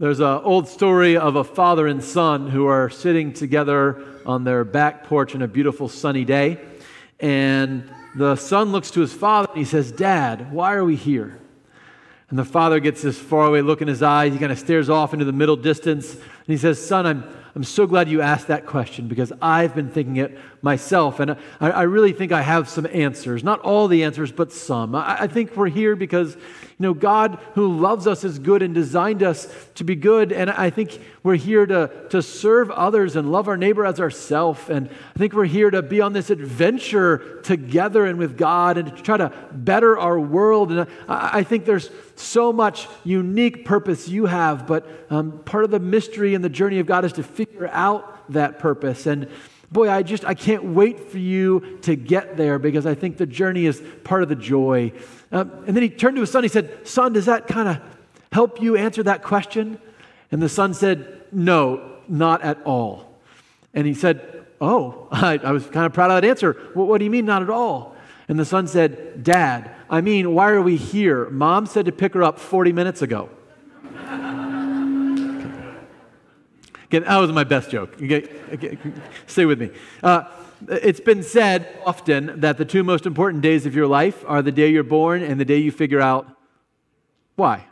There's an old story of a father and son who are sitting together on their back porch on a beautiful sunny day. And the son looks to his father and he says, Dad, why are we here? And the father gets this faraway look in his eyes. He kind of stares off into the middle distance. And he says, Son, I'm, I'm so glad you asked that question because I've been thinking it myself. And I, I really think I have some answers. Not all the answers, but some. I, I think we're here because, you know, God who loves us is good and designed us to be good. And I think we're here to, to serve others and love our neighbor as ourselves. And I think we're here to be on this adventure together and with God and to try to better our world. And I, I think there's so much unique purpose you have, but um, part of the mystery and the journey of God is to figure out that purpose. And boy, I just, I can't wait for you to get there because I think the journey is part of the joy. Um, and then he turned to his son. He said, Son, does that kind of help you answer that question? And the son said, No, not at all. And he said, Oh, I, I was kind of proud of that answer. What do you mean, not at all? And the son said, Dad, I mean, why are we here? Mom said to pick her up 40 minutes ago. Again, that was my best joke. Stay with me. Uh, it's been said often that the two most important days of your life are the day you're born and the day you figure out why.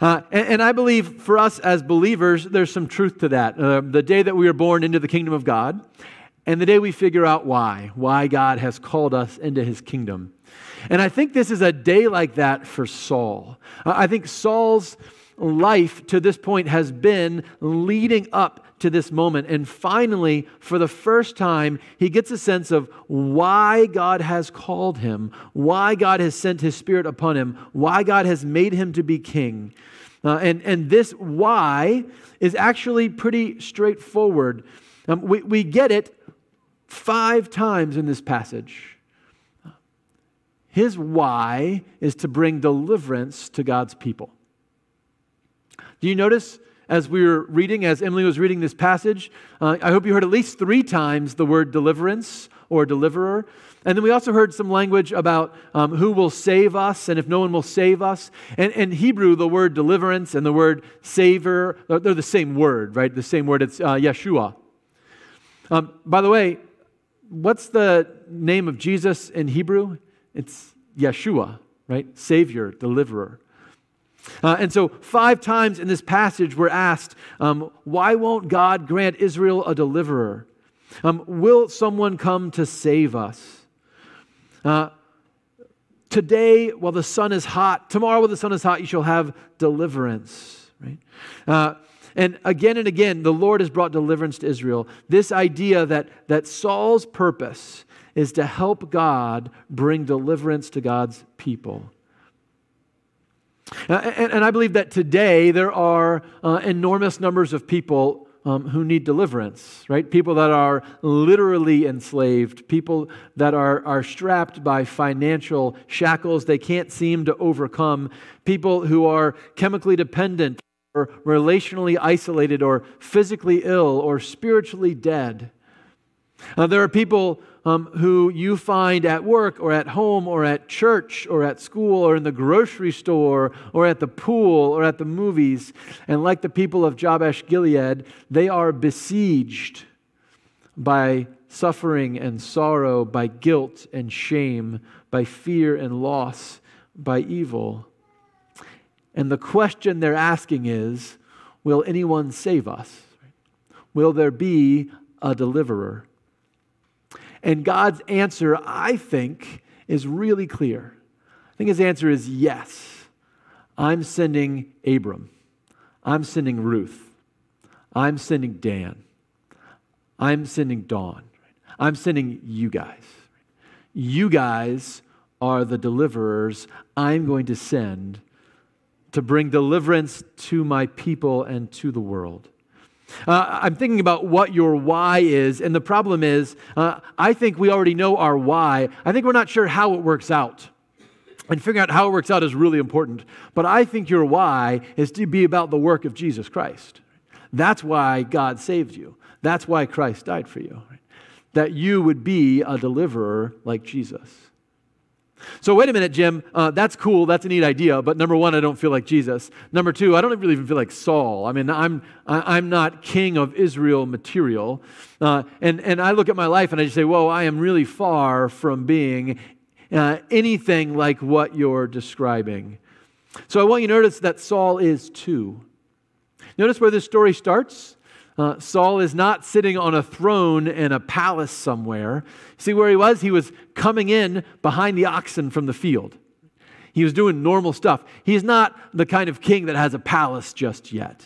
Uh, and, and, I believe for us as believers, there's some truth to that. Uh, the day that we are born into the kingdom of God, and the day we figure out why, why God has called us into his kingdom. And I think this is a day like that for Saul. I think Saul's life to this point has been leading up to this moment. And finally, for the first time, he gets a sense of why God has called him, why God has sent his spirit upon him, why God has made him to be king. Uh, and, and this why is actually pretty straightforward. Um, we, we get it five times in this passage. His why is to bring deliverance to God's people. Do you notice as we were reading, as Emily was reading this passage, uh, I hope you heard at least three times the word deliverance or deliverer. And then we also heard some language about um, who will save us and if no one will save us. And in Hebrew, the word deliverance and the word savior, they're the same word, right? The same word. It's uh, Yeshua. Um, by the way, what's the name of Jesus in Hebrew? It's Yeshua, right? Savior, deliverer. Uh, and so, five times in this passage, we're asked, um, why won't God grant Israel a deliverer? Um, will someone come to save us? Uh, today, while the sun is hot, tomorrow, while the sun is hot, you shall have deliverance. Right? Uh, and again and again, the Lord has brought deliverance to Israel. This idea that, that Saul's purpose is to help God bring deliverance to God's people. Uh, and, and, I believe that today there are uh, enormous numbers of people um, who need deliverance, right? People that are literally enslaved, people that are, are strapped by financial shackles they can't seem to overcome, people who are chemically dependent or relationally isolated or physically ill or spiritually dead. Uh, there are people um, who you find at work or at home or at church or at school or in the grocery store or at the pool or at the movies. And like the people of Jabesh Gilead, they are besieged by suffering and sorrow, by guilt and shame, by fear and loss, by evil. And the question they're asking is Will anyone save us? Will there be a deliverer? And God's answer, I think, is really clear. I think his answer is yes. I'm sending Abram. I'm sending Ruth. I'm sending Dan. I'm sending Dawn. I'm sending you guys. You guys are the deliverers I'm going to send to bring deliverance to my people and to the world. Uh, I'm thinking about what your why is, and the problem is, uh, I think we already know our why. I think we're not sure how it works out. And figuring out how it works out is really important. But I think your why is to be about the work of Jesus Christ. That's why God saved you. That's why Christ died for you. That you would be a deliverer like Jesus. So, wait a minute, Jim, uh, that's cool. That's a neat idea. But number one, I don't feel like Jesus. Number two, I don't really even feel like Saul. I mean, I'm, I'm not king of Israel material. Uh, and, and I look at my life and I just say, whoa, I am really far from being uh, anything like what you're describing. So, I want you to notice that Saul is too. Notice where this story starts. Uh, Saul is not sitting on a throne in a palace somewhere. See where he was? He was coming in behind the oxen from the field. He was doing normal stuff. He's not the kind of king that has a palace just yet.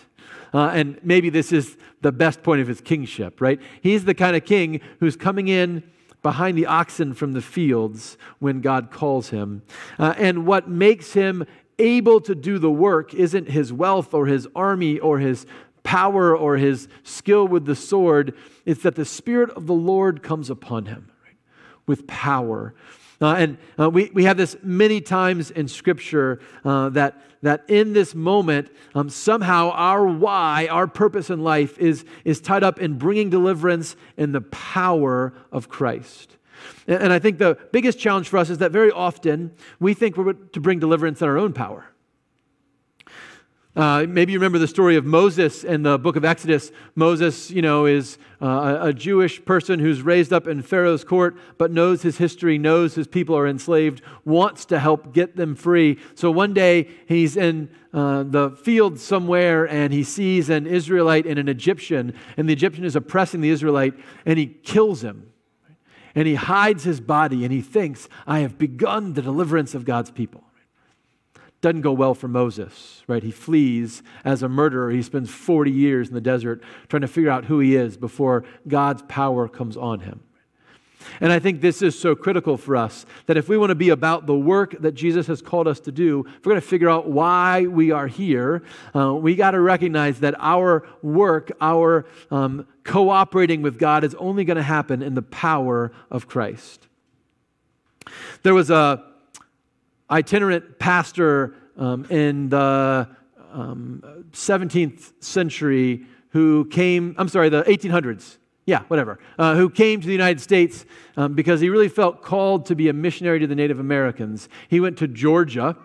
Uh, and maybe this is the best point of his kingship, right? He's the kind of king who's coming in behind the oxen from the fields when God calls him. Uh, and what makes him able to do the work isn't his wealth or his army or his power or his skill with the sword. It's that the Spirit of the Lord comes upon him right, with power. Uh, and uh, we, we have this many times in Scripture uh, that, that in this moment, um, somehow our why, our purpose in life, is, is tied up in bringing deliverance in the power of Christ. And, and I think the biggest challenge for us is that very often we think we're to bring deliverance in our own power. Uh, maybe you remember the story of Moses in the book of Exodus. Moses, you know, is uh, a Jewish person who's raised up in Pharaoh's court, but knows his history, knows his people are enslaved, wants to help get them free. So one day he's in uh, the field somewhere and he sees an Israelite and an Egyptian, and the Egyptian is oppressing the Israelite, and he kills him. And he hides his body and he thinks, I have begun the deliverance of God's people doesn't go well for Moses, right? He flees as a murderer. He spends 40 years in the desert trying to figure out who he is before God's power comes on him. And I think this is so critical for us that if we want to be about the work that Jesus has called us to do, if we're going to figure out why we are here, uh, we got to recognize that our work, our um, cooperating with God, is only going to happen in the power of Christ. There was a itinerant pastor um, in the um, 17th century who came, I'm sorry, the 1800s, yeah, whatever, uh, who came to the United States um, because he really felt called to be a missionary to the Native Americans. He went to Georgia,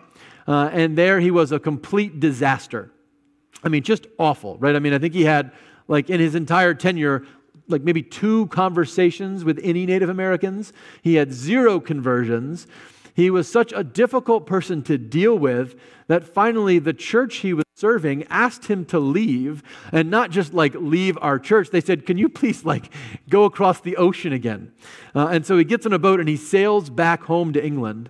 uh, and there he was a complete disaster. I mean, just awful, right? I mean, I think he had, like, in his entire tenure, like maybe two conversations with any Native Americans. He had zero conversions. He was such a difficult person to deal with that finally the church he was serving asked him to leave and not just like leave our church. They said, Can you please like go across the ocean again? Uh, and so he gets on a boat and he sails back home to England.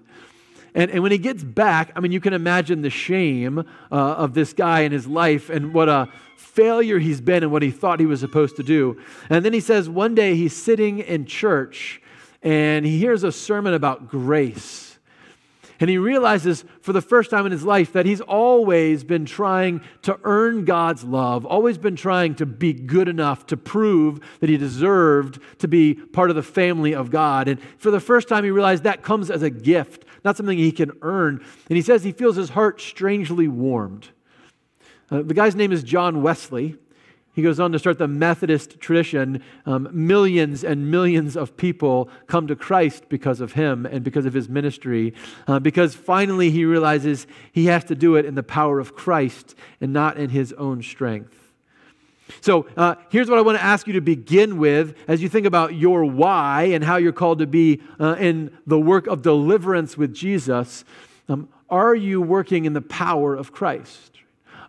And, and when he gets back, I mean, you can imagine the shame uh, of this guy in his life and what a failure he's been and what he thought he was supposed to do. And then he says, one day he's sitting in church and he hears a sermon about grace. And he realizes for the first time in his life that he's always been trying to earn God's love, always been trying to be good enough to prove that he deserved to be part of the family of God. And for the first time, he realized that comes as a gift, not something he can earn. And he says he feels his heart strangely warmed. Uh, the guy's name is John Wesley. He goes on to start the Methodist tradition. Um, millions and millions of people come to Christ because of him and because of his ministry, uh, because finally he realizes he has to do it in the power of Christ and not in his own strength. So uh, here's what I want to ask you to begin with as you think about your why and how you're called to be uh, in the work of deliverance with Jesus. Um, are you working in the power of Christ?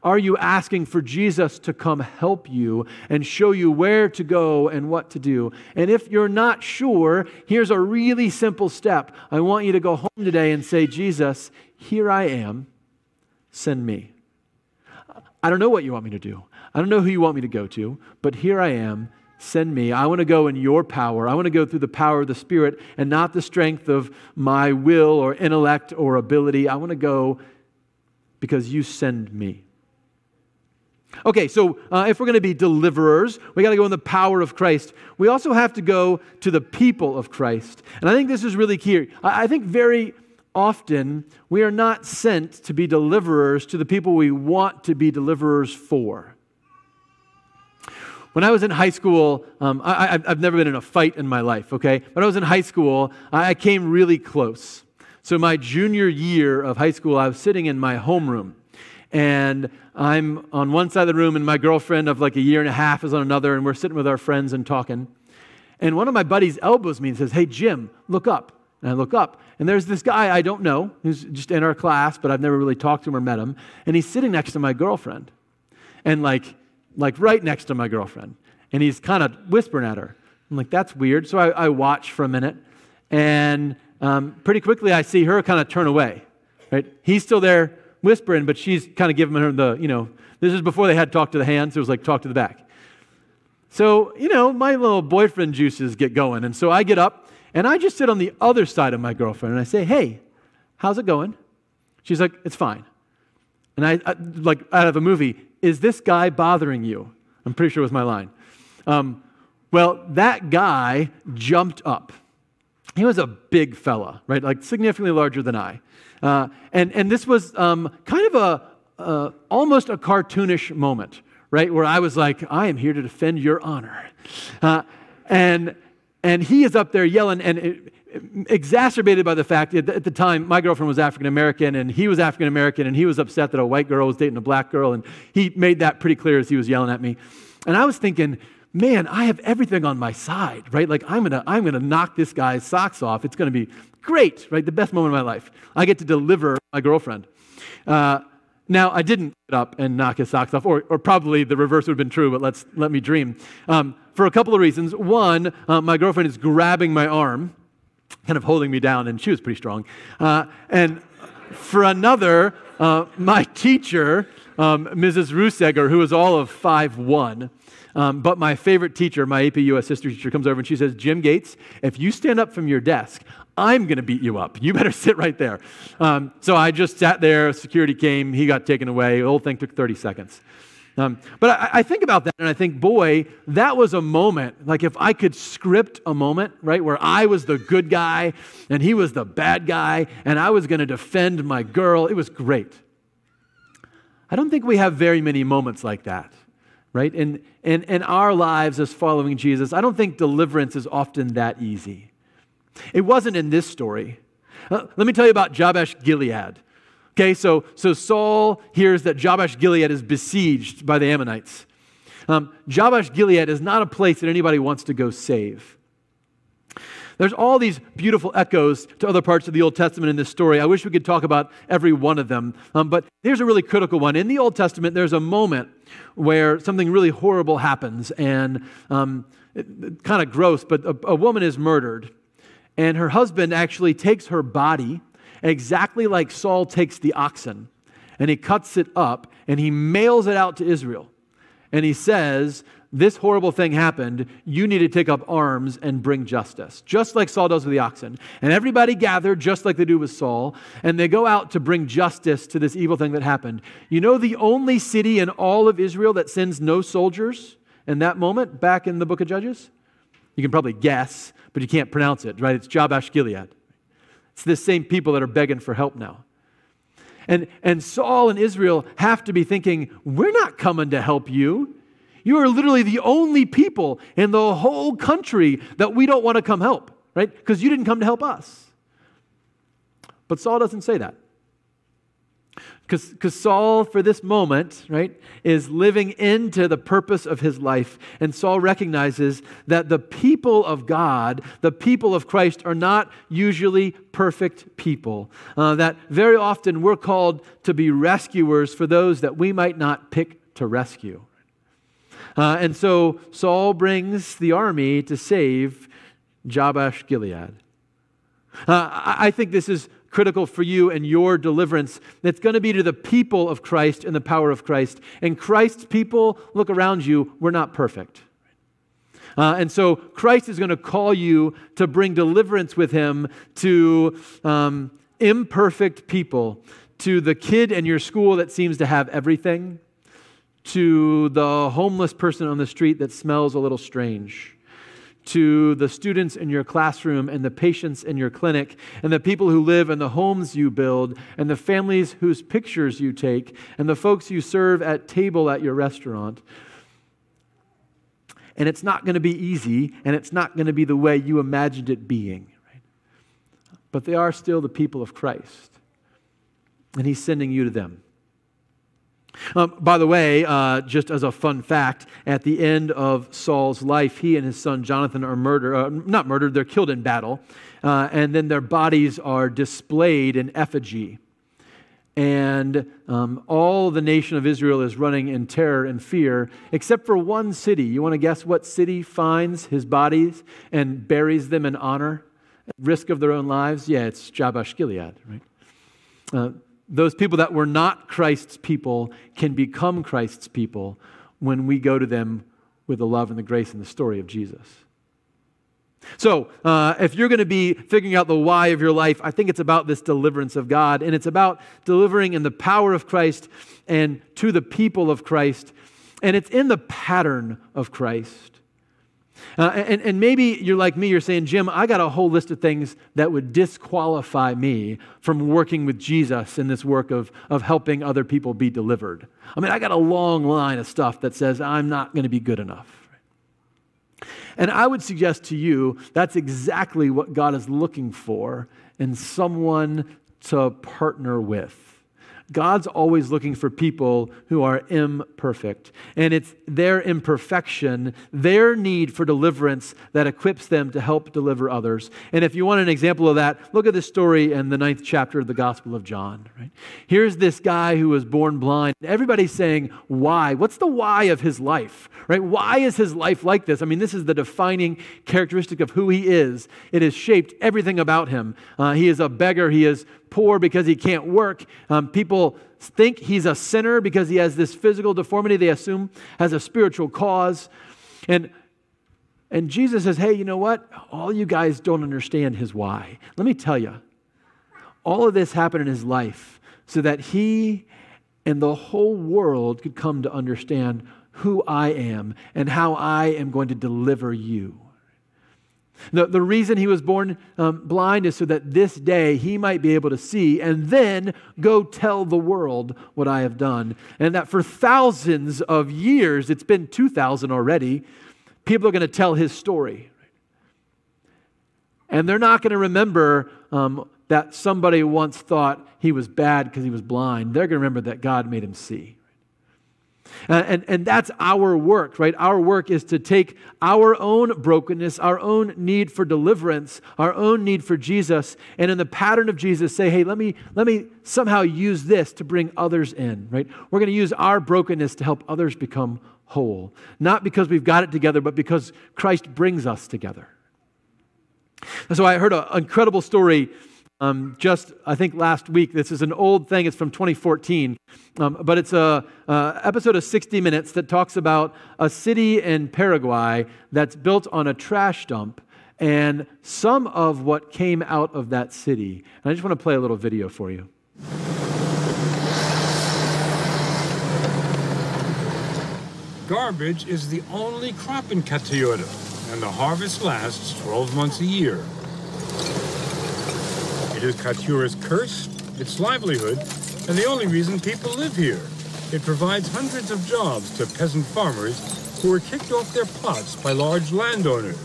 Are you asking for Jesus to come help you and show you where to go and what to do? And if you're not sure, here's a really simple step. I want you to go home today and say, Jesus, here I am, send me. I don't know what you want me to do. I don't know who you want me to go to, but here I am. Send me. I want to go in your power. I want to go through the power of the Spirit and not the strength of my will or intellect or ability. I want to go because you send me. Okay, so uh, if we're going to be deliverers, we got to go in the power of Christ. We also have to go to the people of Christ. And I think this is really key. I, I think very often we are not sent to be deliverers to the people we want to be deliverers for. When I was in high school, um, I, have never been in a fight in my life, okay? When I was in high school, I came really close So, my junior year of high school, I was sitting in my homeroom. And I'm on one side of the room, and my girlfriend of like a year and a half is on another, and we're sitting with our friends and talking. And one of my buddies elbows me and says, Hey, Jim, look up. And I look up, and there's this guy I don't know who's just in our class, but I've never really talked to him or met him. And he's sitting next to my girlfriend, and like, like right next to my girlfriend. And he's kind of whispering at her. I'm like, That's weird. So I, I watch for a minute, and um, pretty quickly I see her kind of turn away. Right? He's still there whispering, but she's kind of giving her the, you know, this is before they had talk to the hands. It was like talk to the back. So, you know, my little boyfriend juices get going. And so I get up and I just sit on the other side of my girlfriend and I say, hey, how's it going? She's like, it's fine. And I, I like, out of a movie, is this guy bothering you? I'm pretty sure was my line. Um, well, that guy jumped up. He was a big fella, right? Like significantly larger than I. Uh, and, and this was um, kind of a, uh, almost a cartoonish moment, right? Where I was like, I am here to defend your honor. Uh, and, and he is up there yelling, and it, exacerbated by the fact that at the time my girlfriend was African American and he was African American and he was upset that a white girl was dating a black girl and he made that pretty clear as he was yelling at me. And I was thinking, man, I have everything on my side, right? Like I'm gonna I'm gonna knock this guy's socks off. It's gonna be Great, right? The best moment of my life. I get to deliver my girlfriend. Uh, now, I didn't get up and knock his socks off, or, or probably the reverse would have been true, but let's let me dream. Um, for a couple of reasons. One, uh, my girlfriend is grabbing my arm, kind of holding me down, and she was pretty strong. Uh, and for another, uh, my teacher, um, Mrs. Ruseger, who was all of five one, um, but my favorite teacher, my AP US history teacher, comes over and she says, Jim Gates, if you stand up from your desk, I'm going to beat you up. You better sit right there. Um, so I just sat there. Security came. He got taken away. The whole thing took 30 seconds. Um, but I, I, think about that and I think, boy, that was a moment. Like if I could script a moment, right, where I was the good guy and he was the bad guy and I was going to defend my girl, it was great. I don't think we have very many moments like that, right? In, in, in our lives as following Jesus, I don't think deliverance is often that easy. It wasn't in this story. Uh, let me tell you about Jabesh Gilead. Okay, so, so Saul hears that Jabesh Gilead is besieged by the Ammonites. Um, Jabesh Gilead is not a place that anybody wants to go save. There's all these beautiful echoes to other parts of the Old Testament in this story. I wish we could talk about every one of them. Um, but here's a really critical one. In the Old Testament, there's a moment where something really horrible happens and um, kind of gross, but a, a woman is murdered. And her husband actually takes her body, exactly like Saul takes the oxen, and he cuts it up and he mails it out to Israel. And he says, This horrible thing happened. You need to take up arms and bring justice, just like Saul does with the oxen. And everybody gathered, just like they do with Saul, and they go out to bring justice to this evil thing that happened. You know, the only city in all of Israel that sends no soldiers in that moment, back in the book of Judges? You can probably guess but you can't pronounce it, right? It's Jabesh Gilead. It's the same people that are begging for help now. And, and Saul and Israel have to be thinking, we're not coming to help you. You are literally the only people in the whole country that we don't want to come help, right? Because you didn't come to help us. But Saul doesn't say that. Because Saul, for this moment, right, is living into the purpose of his life. And Saul recognizes that the people of God, the people of Christ, are not usually perfect people. Uh, that very often we're called to be rescuers for those that we might not pick to rescue. Uh, and so Saul brings the army to save Jabesh Gilead. Uh, I think this is critical for you and your deliverance. That's going to be to the people of Christ and the power of Christ. And Christ's people, look around you, we're not perfect. Uh, and so Christ is going to call you to bring deliverance with him to um, imperfect people, to the kid in your school that seems to have everything, to the homeless person on the street that smells a little strange to the students in your classroom and the patients in your clinic and the people who live in the homes you build and the families whose pictures you take and the folks you serve at table at your restaurant. And it's not going to be easy and it's not going to be the way you imagined it being. Right? but they are still the people of Christ. And he's sending you to them. Um, by the way, uh, just as a fun fact, at the end of Saul's life, he and his son Jonathan are murdered, uh, not murdered, they're killed in battle, uh, and then their bodies are displayed in effigy. And um, all the nation of Israel is running in terror and fear, except for one city. You want to guess what city finds his bodies and buries them in honor, at risk of their own lives? Yeah, it's Jabesh Gilead, right? Those people that were not Christ's people can become Christ's people when we go to them with the love and the grace and the story of Jesus. So, uh, if you're going to be figuring out the why of your life, I think it's about this deliverance of God, and it's about delivering in the power of Christ and to the people of Christ, and it's in the pattern of Christ. Uh, and, and maybe you're like me, you're saying, Jim, I got a whole list of things that would disqualify me from working with Jesus in this work of, of helping other people be delivered. I mean, I got a long line of stuff that says I'm not going to be good enough. And I would suggest to you that's exactly what God is looking for in someone to partner with. God's always looking for people who are imperfect. And it's their imperfection, their need for deliverance, that equips them to help deliver others. And if you want an example of that, look at this story in the ninth chapter of the Gospel of John. Right? Here's this guy who was born blind. Everybody's saying, Why? What's the why of his life? Right? Why is his life like this? I mean, this is the defining characteristic of who he is. It has shaped everything about him. Uh, he is a beggar, he is poor because he can't work. Um, people think he's a sinner because he has this physical deformity they assume has a spiritual cause. And, and Jesus says, hey, you know what? All you guys don't understand his why. Let me tell you, all of this happened in his life so that he and the whole world could come to understand who I am and how I am going to deliver you. The, the reason he was born um, blind is so that this day he might be able to see and then go tell the world what I have done. And that for thousands of years, it's been 2,000 already, people are going to tell his story. And they're not going to remember um, that somebody once thought he was bad because he was blind. They're going to remember that God made him see. Uh, and, and that's our work, right? Our work is to take our own brokenness, our own need for deliverance, our own need for Jesus, and in the pattern of Jesus, say, hey, let me, let me somehow use this to bring others in, right? We're going to use our brokenness to help others become whole. Not because we've got it together, but because Christ brings us together. And so I heard an incredible story um, just, I think, last week. This is an old thing, it's from 2014, um, but it's a, a, episode of 60 Minutes that talks about a city in Paraguay that's built on a trash dump and some of what came out of that city. And I just want to play a little video for you. Garbage is the only crop in Cateura, and the harvest lasts 12 months a year. It is Cateura's curse, its livelihood, and the only reason people live here. It provides hundreds of jobs to peasant farmers who are kicked off their plots by large landowners.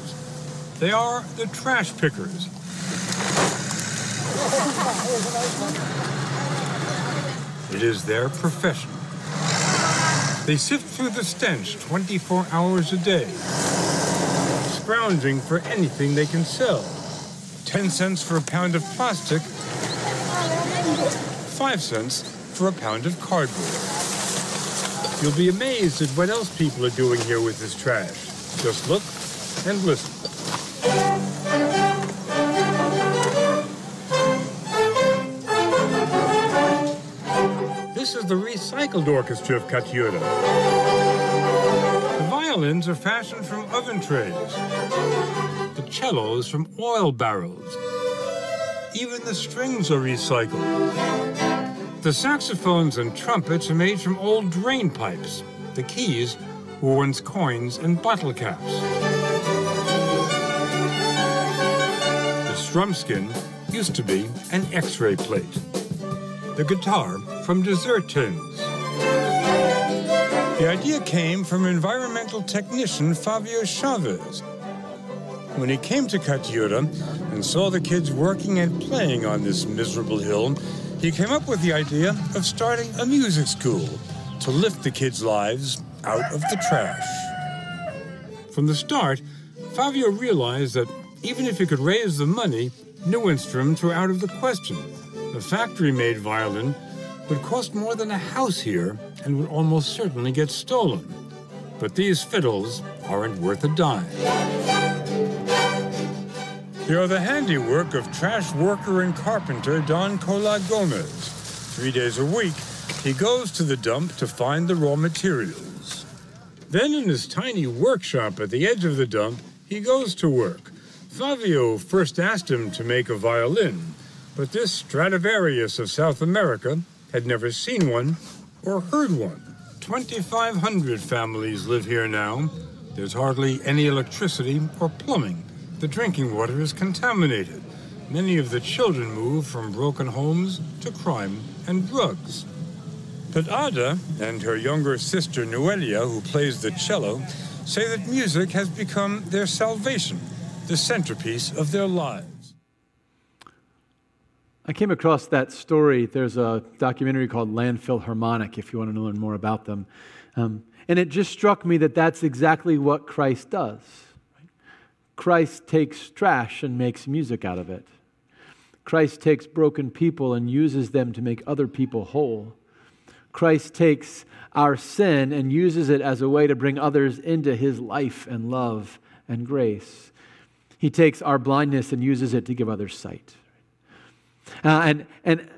They are the trash pickers. It is their profession. They sift through the stench 24 hours a day, scrounging for anything they can sell. 10 cents for a pound of plastic, 5 cents for a pound of cardboard. You'll be amazed at what else people are doing here with this trash. Just look and listen. This is the recycled orchestra of Cateura. The violins are fashioned from oven trays cellos from oil barrels. Even the strings are recycled. The saxophones and trumpets are made from old drain pipes. The keys were once coins and bottle caps. The strum skin used to be an x-ray plate. The guitar from dessert tins. The idea came from environmental technician Fabio Chavez, when he came to Cateura and saw the kids working and playing on this miserable hill, he came up with the idea of starting a music school to lift the kids' lives out of the trash. From the start, Fabio realized that even if he could raise the money, new instruments were out of the question. A factory made violin would cost more than a house here and would almost certainly get stolen. But these fiddles aren't worth a dime. They are the handiwork of trash worker and carpenter Don Cola Gomez. Three days a week, he goes to the dump to find the raw materials. Then, in his tiny workshop at the edge of the dump, he goes to work. Fabio first asked him to make a violin, but this Stradivarius of South America had never seen one or heard one. 2,500 families live here now. There's hardly any electricity or plumbing. The drinking water is contaminated. Many of the children move from broken homes to crime and drugs. But Ada and her younger sister Noelia, who plays the cello, say that music has become their salvation, the centerpiece of their lives. I came across that story. There's a documentary called Landfill Harmonic, if you want to learn more about them. Um, and it just struck me that that's exactly what Christ does. Christ takes trash and makes music out of it. Christ takes broken people and uses them to make other people whole. Christ takes our sin and uses it as a way to bring others into his life and love and grace. He takes our blindness and uses it to give others sight. Uh, and, and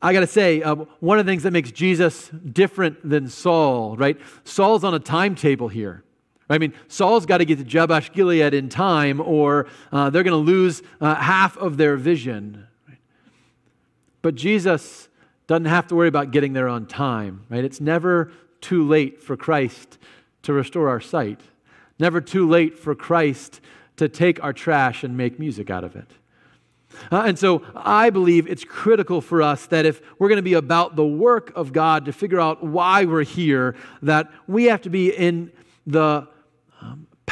I got to say, uh, one of the things that makes Jesus different than Saul, right? Saul's on a timetable here. I mean, Saul's got to get to Jabesh Gilead in time, or uh, they're going to lose uh, half of their vision. But Jesus doesn't have to worry about getting there on time, right? It's never too late for Christ to restore our sight, never too late for Christ to take our trash and make music out of it. Uh, and so I believe it's critical for us that if we're going to be about the work of God to figure out why we're here, that we have to be in the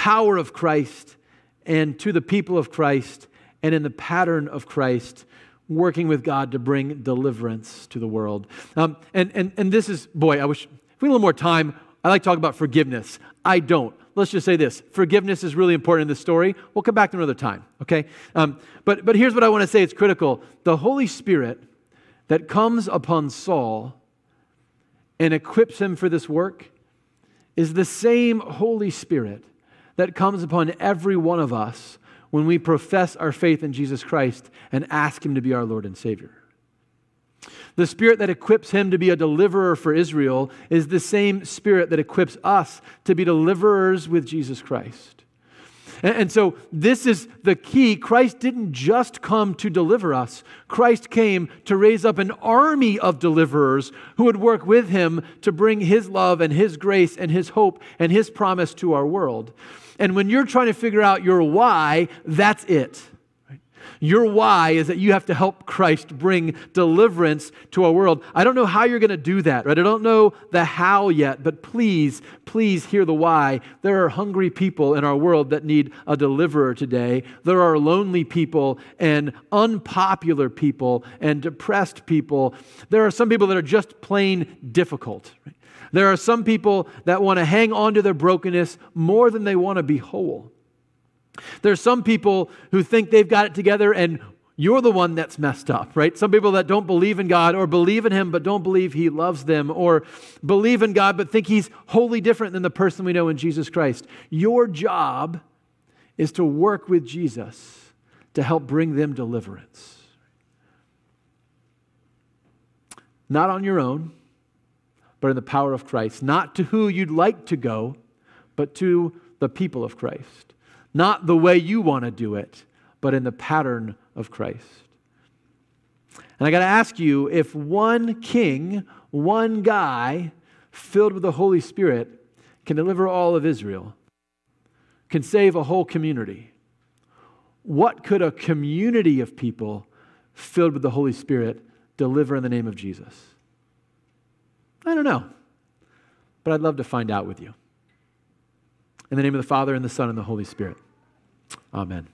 power of Christ and to the people of Christ and in the pattern of Christ, working with God to bring deliverance to the world. Um, and, and, and this is, boy, I wish, if we had a little more time, I like to talk about forgiveness. I don't. Let's just say this forgiveness is really important in this story. We'll come back to another time, okay? Um, but, but here's what I want to say it's critical. The Holy Spirit that comes upon Saul and equips him for this work is the same Holy Spirit that comes upon every one of us when we profess our faith in Jesus Christ and ask Him to be our Lord and Savior. The spirit that equips him to be a deliverer for Israel is the same spirit that equips us to be deliverers with Jesus Christ. And, so, this is the key. Christ didn't just come to deliver us, Christ came to raise up an army of deliverers who would work with him to bring his love and his grace and his hope and his promise to our world. And when you're trying to figure out your why, that's it. Your why is that you have to help Christ bring deliverance to our world. I don't know how you're going to do that, right? I don't know the how yet, but please, please hear the why. There are hungry people in our world that need a deliverer today. There are lonely people and unpopular people and depressed people. There are some people that are just plain difficult. Right? There are some people that want to hang on to their brokenness more than they want to be whole. There's some people who think they've got it together and you're the one that's messed up, right? Some people that don't believe in God or believe in Him but don't believe He loves them or believe in God but think He's wholly different than the person we know in Jesus Christ. Your job is to work with Jesus to help bring them deliverance. Not on your own, but in the power of Christ. Not to who you'd like to go, but to the people of Christ. Not the way you want to do it, but in the pattern of Christ. And I got to ask you if one king, one guy filled with the Holy Spirit can deliver all of Israel, can save a whole community, what could a community of people filled with the Holy Spirit deliver in the name of Jesus? I don't know, but I'd love to find out with you. In the name of the Father, and the Son, and the Holy Spirit. Amen.